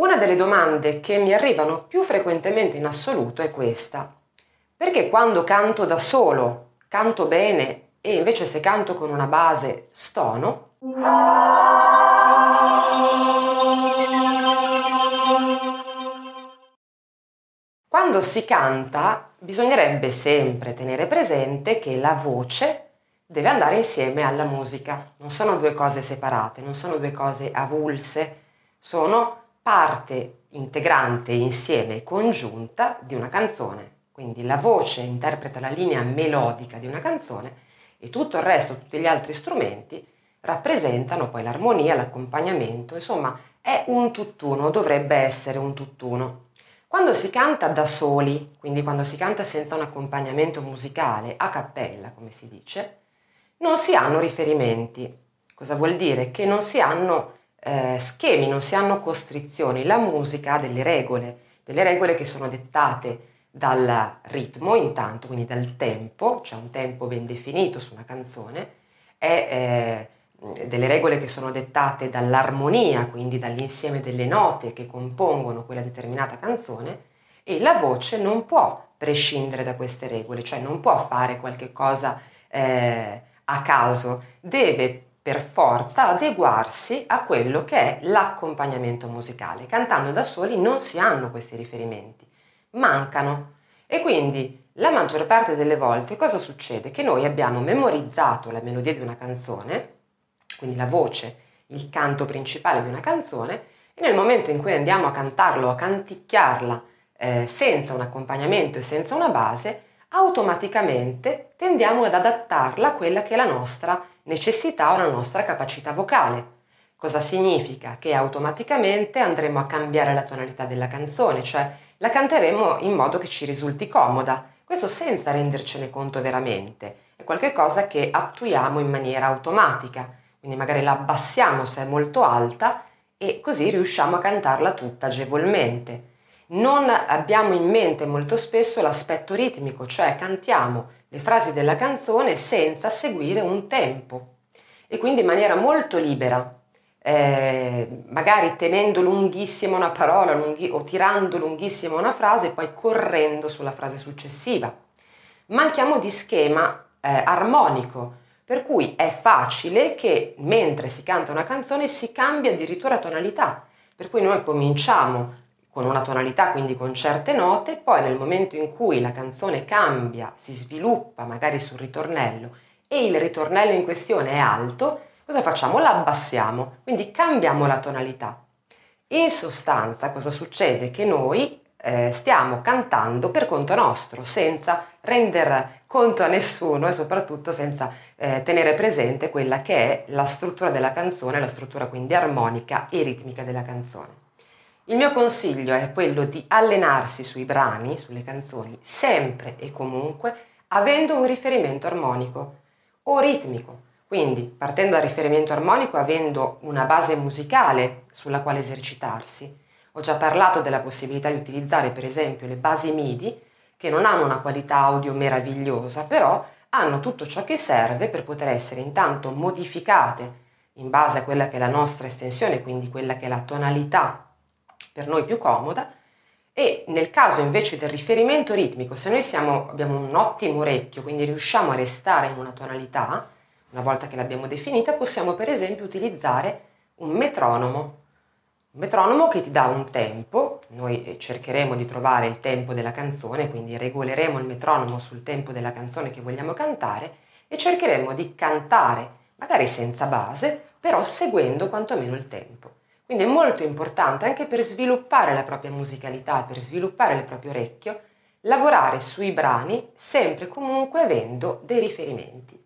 Una delle domande che mi arrivano più frequentemente in assoluto è questa. Perché quando canto da solo canto bene e invece se canto con una base stono? Quando si canta bisognerebbe sempre tenere presente che la voce deve andare insieme alla musica, non sono due cose separate, non sono due cose avulse, sono parte integrante insieme e congiunta di una canzone. Quindi la voce interpreta la linea melodica di una canzone e tutto il resto, tutti gli altri strumenti rappresentano poi l'armonia, l'accompagnamento, insomma è un tutt'uno, dovrebbe essere un tutt'uno. Quando si canta da soli, quindi quando si canta senza un accompagnamento musicale, a cappella come si dice, non si hanno riferimenti. Cosa vuol dire? Che non si hanno eh, schemi, non si hanno costrizioni. La musica ha delle regole, delle regole che sono dettate dal ritmo intanto, quindi dal tempo, c'è un tempo ben definito su una canzone, e eh, delle regole che sono dettate dall'armonia, quindi dall'insieme delle note che compongono quella determinata canzone, e la voce non può prescindere da queste regole, cioè non può fare qualche cosa eh, a caso, deve per forza adeguarsi a quello che è l'accompagnamento musicale. Cantando da soli non si hanno questi riferimenti, mancano e quindi la maggior parte delle volte cosa succede? Che noi abbiamo memorizzato la melodia di una canzone, quindi la voce, il canto principale di una canzone, e nel momento in cui andiamo a cantarlo, a canticchiarla eh, senza un accompagnamento e senza una base, automaticamente tendiamo ad adattarla a quella che è la nostra necessità o la nostra capacità vocale. Cosa significa? Che automaticamente andremo a cambiare la tonalità della canzone, cioè la canteremo in modo che ci risulti comoda, questo senza rendercene conto veramente, è qualcosa che attuiamo in maniera automatica, quindi magari la abbassiamo se è molto alta e così riusciamo a cantarla tutta agevolmente non abbiamo in mente molto spesso l'aspetto ritmico, cioè cantiamo le frasi della canzone senza seguire un tempo e quindi in maniera molto libera, eh, magari tenendo lunghissima una parola lunghi- o tirando lunghissima una frase e poi correndo sulla frase successiva. Manchiamo di schema eh, armonico, per cui è facile che mentre si canta una canzone si cambia addirittura tonalità, per cui noi cominciamo con una tonalità, quindi con certe note, poi nel momento in cui la canzone cambia, si sviluppa magari sul ritornello e il ritornello in questione è alto, cosa facciamo? La abbassiamo, quindi cambiamo la tonalità. In sostanza cosa succede? Che noi eh, stiamo cantando per conto nostro, senza rendere conto a nessuno e soprattutto senza eh, tenere presente quella che è la struttura della canzone, la struttura quindi armonica e ritmica della canzone. Il mio consiglio è quello di allenarsi sui brani, sulle canzoni, sempre e comunque avendo un riferimento armonico o ritmico. Quindi, partendo dal riferimento armonico, avendo una base musicale sulla quale esercitarsi. Ho già parlato della possibilità di utilizzare, per esempio, le basi MIDI, che non hanno una qualità audio meravigliosa, però hanno tutto ciò che serve per poter essere intanto modificate in base a quella che è la nostra estensione, quindi quella che è la tonalità per noi più comoda e nel caso invece del riferimento ritmico, se noi siamo, abbiamo un ottimo orecchio, quindi riusciamo a restare in una tonalità, una volta che l'abbiamo definita, possiamo per esempio utilizzare un metronomo. Un metronomo che ti dà un tempo, noi cercheremo di trovare il tempo della canzone, quindi regoleremo il metronomo sul tempo della canzone che vogliamo cantare e cercheremo di cantare, magari senza base, però seguendo quantomeno il tempo. Quindi è molto importante anche per sviluppare la propria musicalità, per sviluppare il proprio orecchio, lavorare sui brani sempre e comunque avendo dei riferimenti.